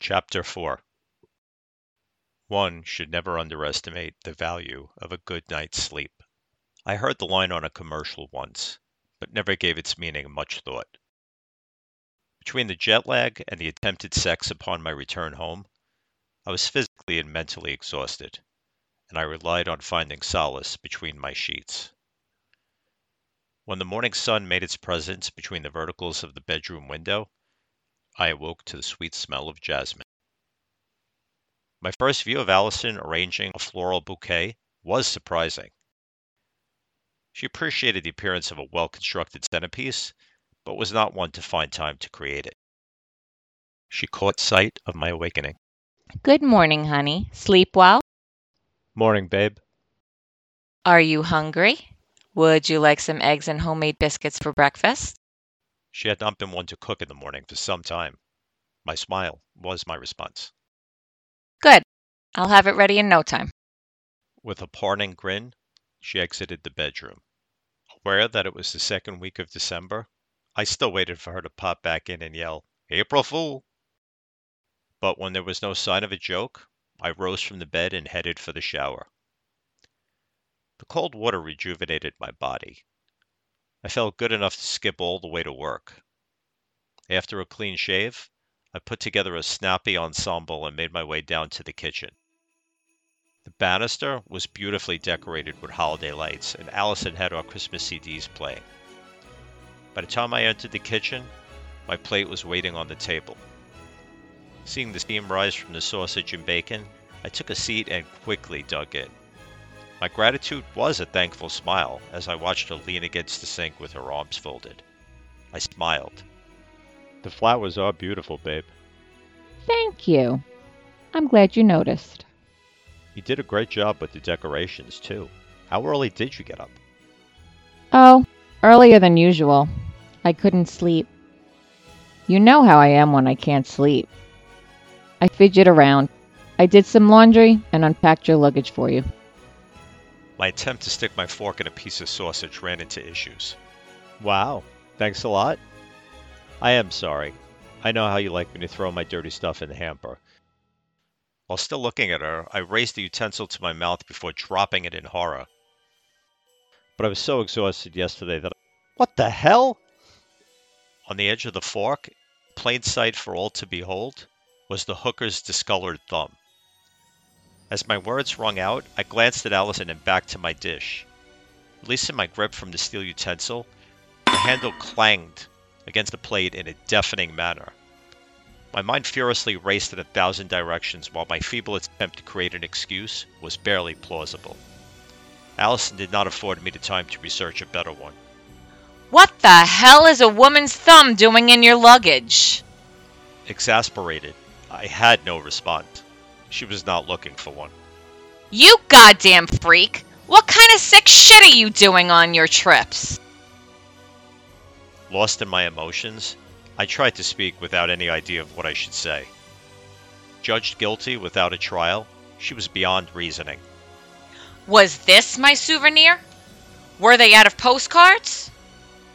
Chapter 4 One should never underestimate the value of a good night's sleep. I heard the line on a commercial once, but never gave its meaning much thought. Between the jet lag and the attempted sex upon my return home, I was physically and mentally exhausted, and I relied on finding solace between my sheets. When the morning sun made its presence between the verticals of the bedroom window, I awoke to the sweet smell of jasmine. My first view of Allison arranging a floral bouquet was surprising. She appreciated the appearance of a well constructed centerpiece, but was not one to find time to create it. She caught sight of my awakening. Good morning, honey. Sleep well? Morning, babe. Are you hungry? Would you like some eggs and homemade biscuits for breakfast? She had not been one to cook in the morning for some time. My smile was my response. Good. I'll have it ready in no time. With a parting grin, she exited the bedroom. Aware that it was the second week of December, I still waited for her to pop back in and yell, April Fool! But when there was no sign of a joke, I rose from the bed and headed for the shower. The cold water rejuvenated my body. I felt good enough to skip all the way to work. After a clean shave, I put together a snappy ensemble and made my way down to the kitchen. The banister was beautifully decorated with holiday lights, and Allison had our Christmas CDs playing. By the time I entered the kitchen, my plate was waiting on the table. Seeing the steam rise from the sausage and bacon, I took a seat and quickly dug in. My gratitude was a thankful smile as I watched her lean against the sink with her arms folded. I smiled. The flowers are beautiful, babe. Thank you. I'm glad you noticed. You did a great job with the decorations, too. How early did you get up? Oh, earlier than usual. I couldn't sleep. You know how I am when I can't sleep. I fidget around. I did some laundry and unpacked your luggage for you. My attempt to stick my fork in a piece of sausage ran into issues. Wow, thanks a lot. I am sorry. I know how you like me to throw my dirty stuff in the hamper. While still looking at her, I raised the utensil to my mouth before dropping it in horror. But I was so exhausted yesterday that. I... What the hell? On the edge of the fork, plain sight for all to behold, was the hooker's discolored thumb. As my words rung out, I glanced at Allison and back to my dish. Releasing my grip from the steel utensil, the handle clanged against the plate in a deafening manner. My mind furiously raced in a thousand directions while my feeble attempt to create an excuse was barely plausible. Allison did not afford me the time to research a better one. What the hell is a woman's thumb doing in your luggage? Exasperated, I had no response. She was not looking for one. You goddamn freak! What kind of sick shit are you doing on your trips? Lost in my emotions, I tried to speak without any idea of what I should say. Judged guilty without a trial, she was beyond reasoning. Was this my souvenir? Were they out of postcards?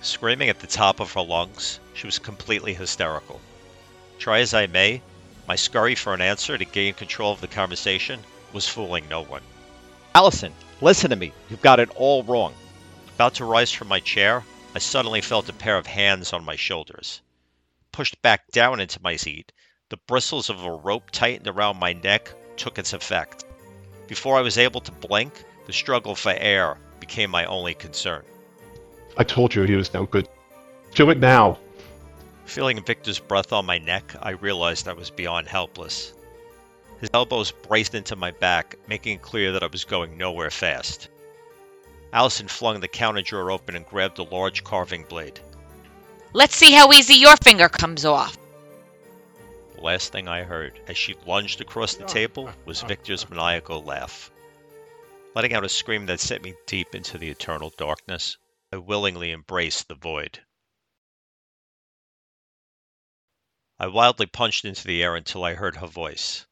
Screaming at the top of her lungs, she was completely hysterical. Try as I may, my scurry for an answer to gain control of the conversation was fooling no one. Allison, listen to me. You've got it all wrong. About to rise from my chair, I suddenly felt a pair of hands on my shoulders. Pushed back down into my seat, the bristles of a rope tightened around my neck took its effect. Before I was able to blink, the struggle for air became my only concern. I told you he was no good. Do it now. Feeling Victor's breath on my neck, I realized I was beyond helpless. His elbows braced into my back, making it clear that I was going nowhere fast. Allison flung the counter drawer open and grabbed a large carving blade. Let's see how easy your finger comes off. The last thing I heard as she lunged across the table was Victor's maniacal laugh. Letting out a scream that sent me deep into the eternal darkness, I willingly embraced the void. I wildly punched into the air until I heard her voice.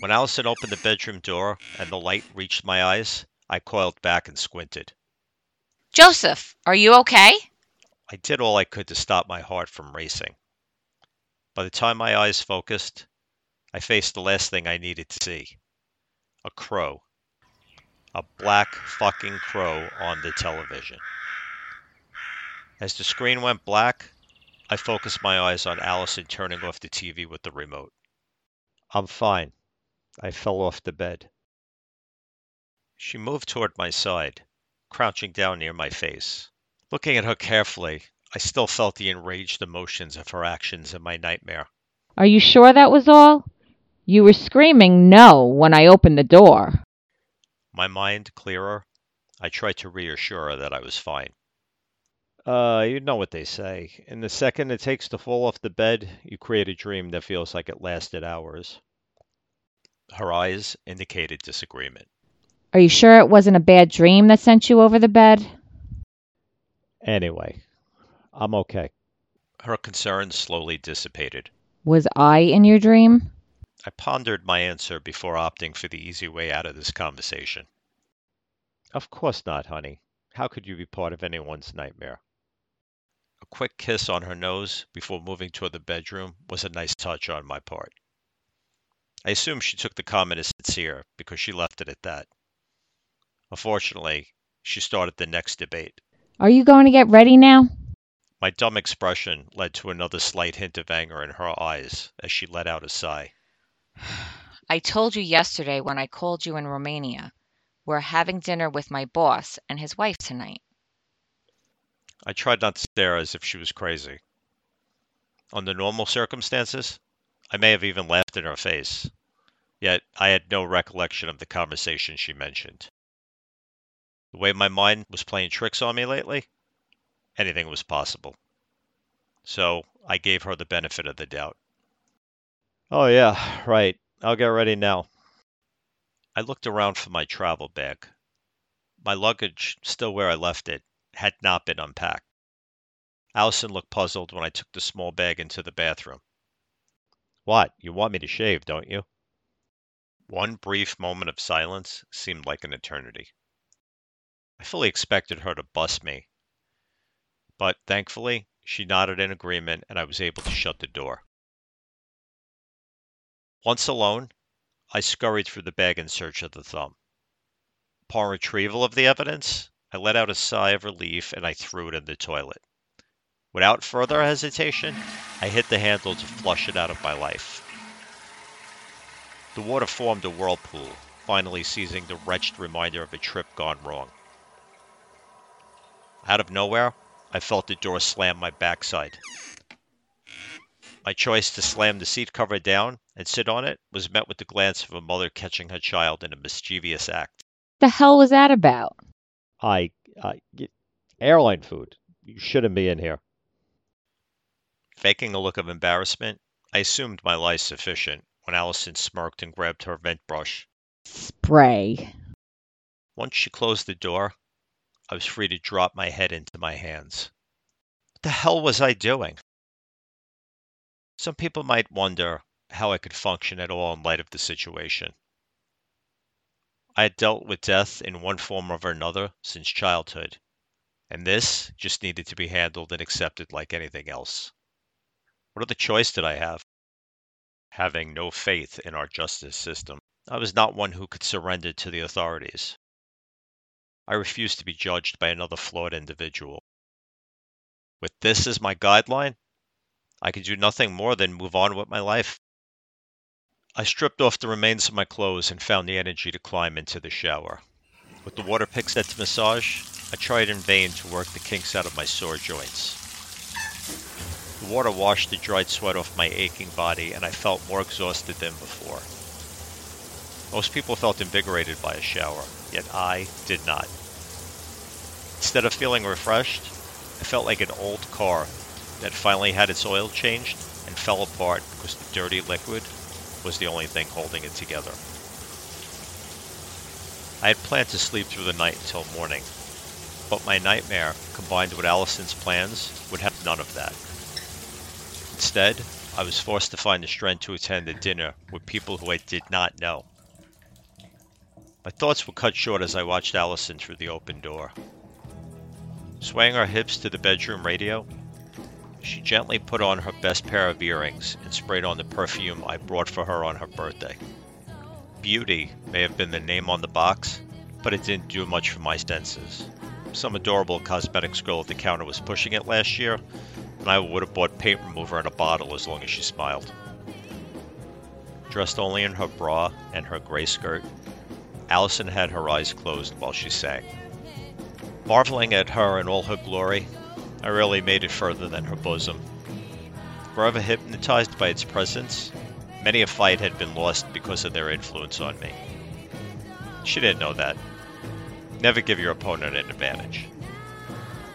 When Allison opened the bedroom door and the light reached my eyes, I coiled back and squinted. Joseph, are you okay? I did all I could to stop my heart from racing. By the time my eyes focused, I faced the last thing I needed to see a crow. A black fucking crow on the television. As the screen went black, I focused my eyes on Allison turning off the TV with the remote. I'm fine. I fell off the bed. She moved toward my side, crouching down near my face. Looking at her carefully, I still felt the enraged emotions of her actions in my nightmare. Are you sure that was all? You were screaming no when I opened the door. My mind clearer, I tried to reassure her that I was fine. Uh, you know what they say. In the second it takes to fall off the bed, you create a dream that feels like it lasted hours. Her eyes indicated disagreement. Are you sure it wasn't a bad dream that sent you over the bed? Anyway, I'm okay. Her concern slowly dissipated. Was I in your dream? I pondered my answer before opting for the easy way out of this conversation. Of course not, honey. How could you be part of anyone's nightmare? A quick kiss on her nose before moving toward the bedroom was a nice touch on my part. I assume she took the comment as sincere because she left it at that. Unfortunately, she started the next debate. Are you going to get ready now? My dumb expression led to another slight hint of anger in her eyes as she let out a sigh. I told you yesterday when I called you in Romania. We're having dinner with my boss and his wife tonight. I tried not to stare as if she was crazy. Under normal circumstances, I may have even laughed in her face, yet I had no recollection of the conversation she mentioned. The way my mind was playing tricks on me lately, anything was possible. So I gave her the benefit of the doubt. Oh, yeah, right. I'll get ready now. I looked around for my travel bag. My luggage, still where I left it, had not been unpacked. Allison looked puzzled when I took the small bag into the bathroom. What? You want me to shave, don't you? One brief moment of silence seemed like an eternity. I fully expected her to bust me, but thankfully, she nodded in agreement and I was able to shut the door. Once alone, I scurried through the bag in search of the thumb. Upon retrieval of the evidence, I let out a sigh of relief and I threw it in the toilet. Without further hesitation, I hit the handle to flush it out of my life. The water formed a whirlpool, finally seizing the wretched reminder of a trip gone wrong. Out of nowhere, I felt the door slam my backside. My choice to slam the seat cover down and sit on it was met with the glance of a mother catching her child in a mischievous act. The hell was that about? I, I, airline food. You shouldn't be in here. Faking a look of embarrassment, I assumed my lie sufficient when Allison smirked and grabbed her vent brush. Spray. Once she closed the door, I was free to drop my head into my hands. What the hell was I doing? Some people might wonder how I could function at all in light of the situation. I had dealt with death in one form or another since childhood, and this just needed to be handled and accepted like anything else. What other choice did I have? Having no faith in our justice system, I was not one who could surrender to the authorities. I refused to be judged by another flawed individual. With this as my guideline, I could do nothing more than move on with my life. I stripped off the remains of my clothes and found the energy to climb into the shower. With the water pick set to massage, I tried in vain to work the kinks out of my sore joints. The water washed the dried sweat off my aching body, and I felt more exhausted than before. Most people felt invigorated by a shower, yet I did not. Instead of feeling refreshed, I felt like an old car that finally had its oil changed and fell apart because the dirty liquid was the only thing holding it together. I had planned to sleep through the night until morning, but my nightmare, combined with Allison's plans, would have none of that. Instead, I was forced to find the strength to attend a dinner with people who I did not know. My thoughts were cut short as I watched Allison through the open door. Swaying her hips to the bedroom radio, she gently put on her best pair of earrings and sprayed on the perfume I brought for her on her birthday. Beauty may have been the name on the box, but it didn't do much for my senses. Some adorable cosmetics girl at the counter was pushing it last year, and I would have bought paint remover in a bottle as long as she smiled. Dressed only in her bra and her gray skirt, Allison had her eyes closed while she sang. Marveling at her in all her glory, I rarely made it further than her bosom. Forever hypnotized by its presence, many a fight had been lost because of their influence on me. She didn't know that. Never give your opponent an advantage.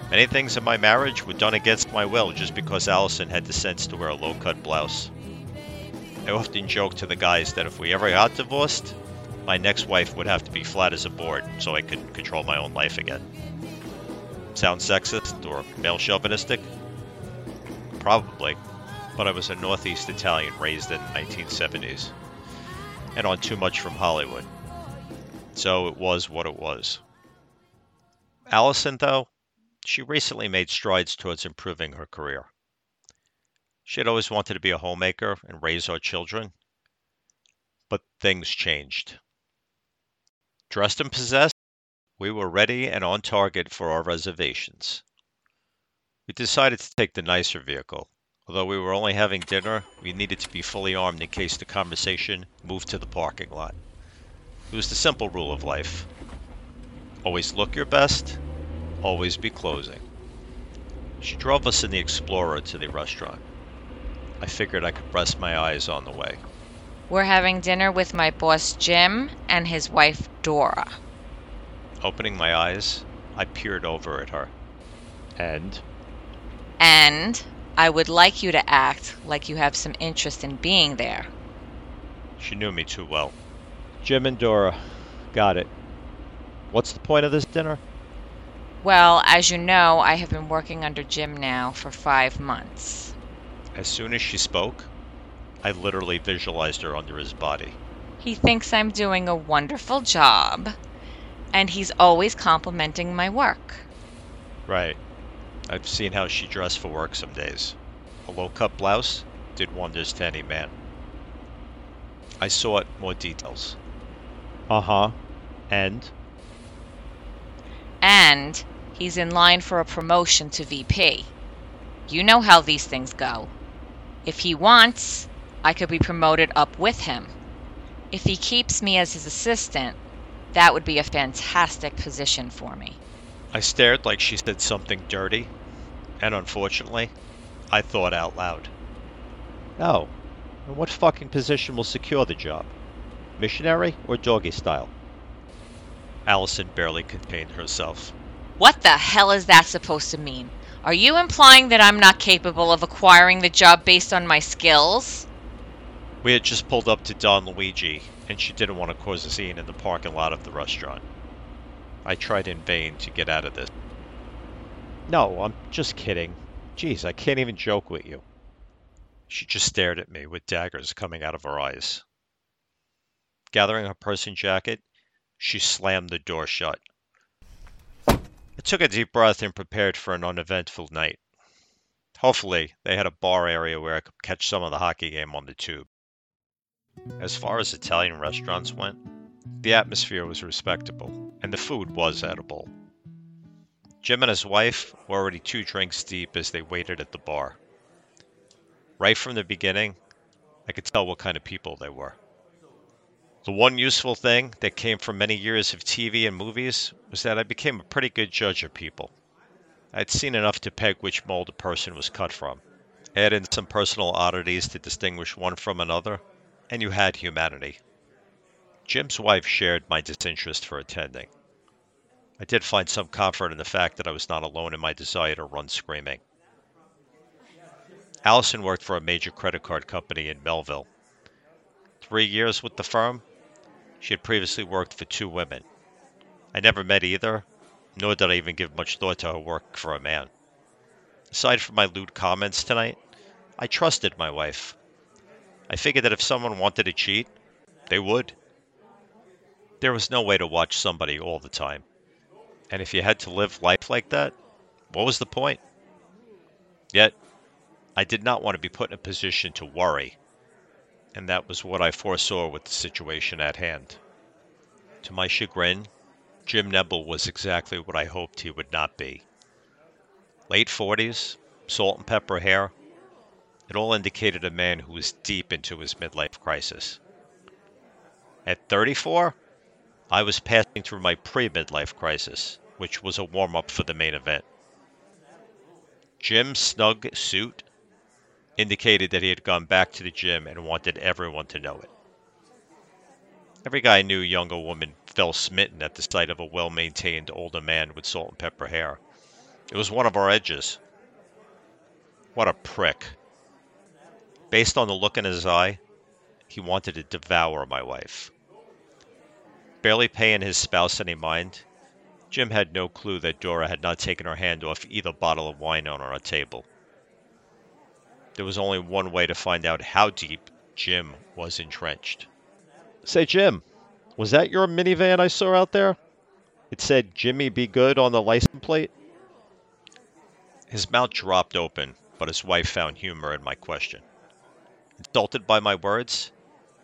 Many things in my marriage were done against my will just because Allison had the sense to wear a low cut blouse. I often joked to the guys that if we ever got divorced, my next wife would have to be flat as a board so I could control my own life again. Sound sexist or male chauvinistic? Probably, but I was a Northeast Italian raised in the 1970s, and on too much from Hollywood. So it was what it was. Allison, though, she recently made strides towards improving her career. She had always wanted to be a homemaker and raise our children, but things changed. Dressed and possessed, we were ready and on target for our reservations. We decided to take the nicer vehicle. Although we were only having dinner, we needed to be fully armed in case the conversation moved to the parking lot. It was the simple rule of life. Always look your best, always be closing. She drove us in the Explorer to the restaurant. I figured I could rest my eyes on the way. We're having dinner with my boss Jim and his wife Dora. Opening my eyes, I peered over at her. And? And I would like you to act like you have some interest in being there. She knew me too well. Jim and Dora. Got it. What's the point of this dinner? Well, as you know, I have been working under Jim now for five months. As soon as she spoke, I literally visualized her under his body. He thinks I'm doing a wonderful job, and he's always complimenting my work. Right. I've seen how she dressed for work some days. A low cut blouse did wonders to any man. I sought more details. Uh huh. And? And he's in line for a promotion to VP. You know how these things go. If he wants, I could be promoted up with him. If he keeps me as his assistant, that would be a fantastic position for me. I stared like she said something dirty, and unfortunately, I thought out loud. Oh, and what fucking position will secure the job? Missionary or doggy style? Allison barely contained herself. What the hell is that supposed to mean? Are you implying that I'm not capable of acquiring the job based on my skills? We had just pulled up to Don Luigi, and she didn't want to cause a scene in the parking lot of the restaurant. I tried in vain to get out of this. No, I'm just kidding. Jeez, I can't even joke with you. She just stared at me with daggers coming out of her eyes. Gathering her purse and jacket, she slammed the door shut. I took a deep breath and prepared for an uneventful night. Hopefully, they had a bar area where I could catch some of the hockey game on the tube. As far as Italian restaurants went, the atmosphere was respectable, and the food was edible. Jim and his wife were already two drinks deep as they waited at the bar. Right from the beginning, I could tell what kind of people they were. The one useful thing that came from many years of TV and movies was that I became a pretty good judge of people. I'd seen enough to peg which mold a person was cut from. Add in some personal oddities to distinguish one from another, and you had humanity. Jim's wife shared my disinterest for attending. I did find some comfort in the fact that I was not alone in my desire to run screaming. Allison worked for a major credit card company in Melville. Three years with the firm, she had previously worked for two women. I never met either, nor did I even give much thought to her work for a man. Aside from my lewd comments tonight, I trusted my wife. I figured that if someone wanted to cheat, they would. There was no way to watch somebody all the time. And if you had to live life like that, what was the point? Yet, I did not want to be put in a position to worry, and that was what I foresaw with the situation at hand. To my chagrin, Jim Nebill was exactly what I hoped he would not be. Late 40s, salt and pepper hair, it all indicated a man who was deep into his midlife crisis. At 34, I was passing through my pre midlife crisis, which was a warm up for the main event. Jim's snug suit indicated that he had gone back to the gym and wanted everyone to know it. Every guy knew younger woman fell smitten at the sight of a well maintained older man with salt and pepper hair. It was one of our edges. What a prick. Based on the look in his eye, he wanted to devour my wife. Barely paying his spouse any mind, Jim had no clue that Dora had not taken her hand off either bottle of wine on our table. There was only one way to find out how deep Jim was entrenched. Say, Jim, was that your minivan I saw out there? It said Jimmy Be Good on the license plate. His mouth dropped open, but his wife found humor in my question. Insulted by my words,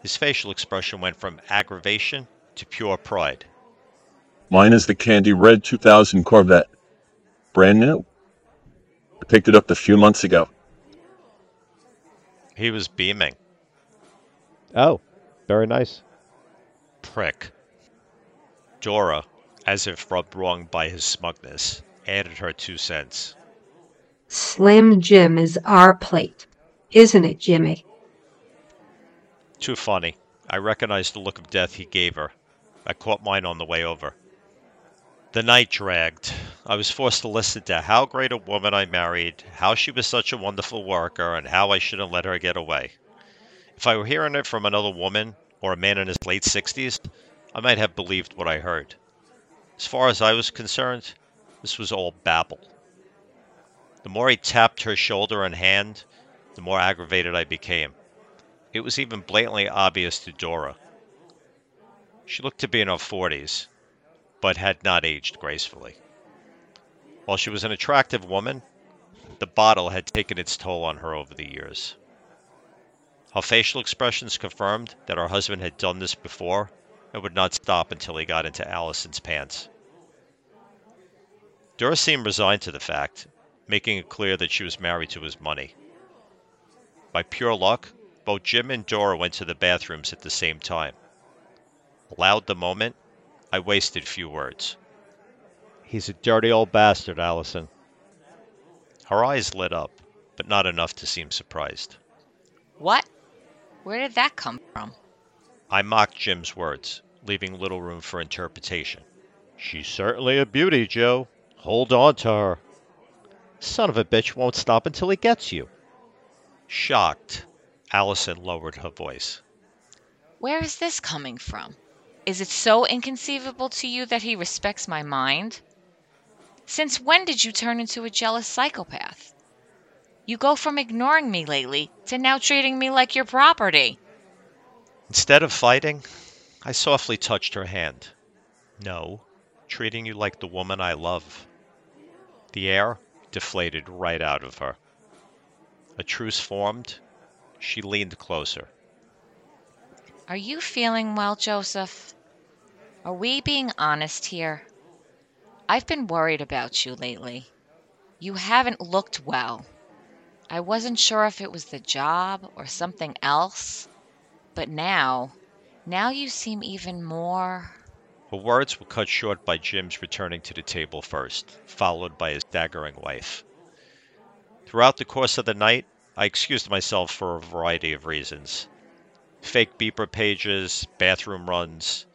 his facial expression went from aggravation to pure pride. Mine is the candy red 2000 Corvette. Brand new. I picked it up a few months ago. He was beaming. Oh, very nice. Prick. Dora, as if rubbed wrong by his smugness, added her two cents. Slim Jim is our plate, isn't it, Jimmy? Too funny. I recognized the look of death he gave her. I caught mine on the way over. The night dragged. I was forced to listen to how great a woman I married, how she was such a wonderful worker, and how I shouldn't let her get away. If I were hearing it from another woman or a man in his late 60s, I might have believed what I heard. As far as I was concerned, this was all babble. The more he tapped her shoulder and hand, the more aggravated I became. It was even blatantly obvious to Dora. She looked to be in her 40s, but had not aged gracefully. While she was an attractive woman, the bottle had taken its toll on her over the years. Her facial expressions confirmed that her husband had done this before and would not stop until he got into Allison's pants. Dora seemed resigned to the fact, making it clear that she was married to his money. By pure luck, both Jim and Dora went to the bathrooms at the same time. Allowed the moment, I wasted few words. He's a dirty old bastard, Allison. Her eyes lit up, but not enough to seem surprised. What? Where did that come from? I mocked Jim's words, leaving little room for interpretation. She's certainly a beauty, Joe. Hold on to her. Son of a bitch won't stop until he gets you. Shocked, Allison lowered her voice. Where is this coming from? Is it so inconceivable to you that he respects my mind? Since when did you turn into a jealous psychopath? You go from ignoring me lately to now treating me like your property. Instead of fighting, I softly touched her hand. No, treating you like the woman I love. The air deflated right out of her. A truce formed. She leaned closer. Are you feeling well, Joseph? Are we being honest here? I've been worried about you lately. You haven't looked well. I wasn't sure if it was the job or something else, but now, now you seem even more. Her words were cut short by Jim's returning to the table first, followed by his staggering wife. Throughout the course of the night, I excused myself for a variety of reasons fake beeper pages, bathroom runs.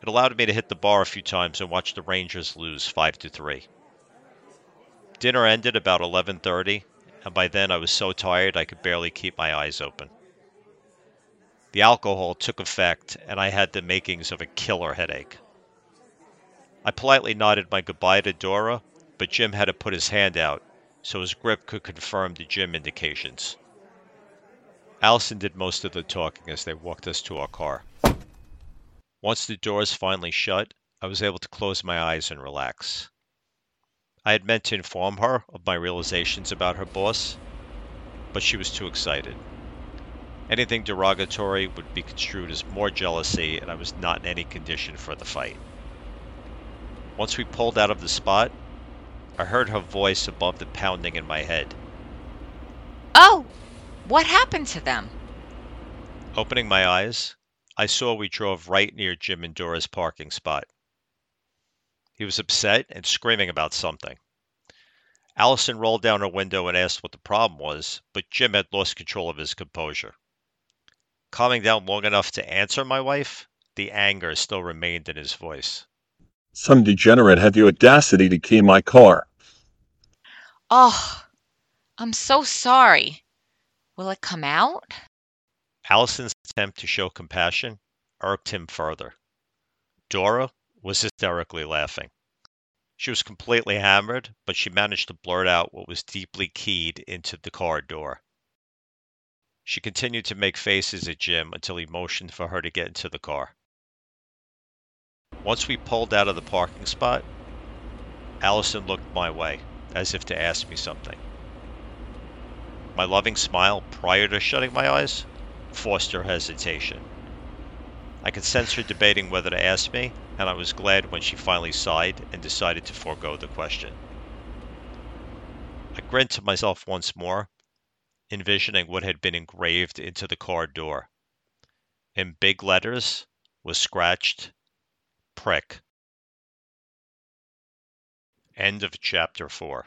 It allowed me to hit the bar a few times and watch the Rangers lose 5 to 3. Dinner ended about 11:30, and by then I was so tired I could barely keep my eyes open. The alcohol took effect, and I had the makings of a killer headache. I politely nodded my goodbye to Dora, but Jim had to put his hand out so his grip could confirm the gym indications. Allison did most of the talking as they walked us to our car. Once the doors finally shut, I was able to close my eyes and relax. I had meant to inform her of my realizations about her boss, but she was too excited. Anything derogatory would be construed as more jealousy, and I was not in any condition for the fight. Once we pulled out of the spot, I heard her voice above the pounding in my head. Oh, what happened to them? Opening my eyes, I saw we drove right near Jim and Dora's parking spot. He was upset and screaming about something. Allison rolled down her window and asked what the problem was, but Jim had lost control of his composure. Calming down long enough to answer my wife, the anger still remained in his voice. Some degenerate had the audacity to key my car. Oh, I'm so sorry. Will it come out? Allison's attempt to show compassion irked him further. Dora was hysterically laughing. She was completely hammered, but she managed to blurt out what was deeply keyed into the car door. She continued to make faces at Jim until he motioned for her to get into the car. Once we pulled out of the parking spot, Allison looked my way, as if to ask me something. My loving smile prior to shutting my eyes forced her hesitation. I could sense her debating whether to ask me, and I was glad when she finally sighed and decided to forego the question. I grinned to myself once more, envisioning what had been engraved into the car door. In big letters was scratched prick. End of chapter 4.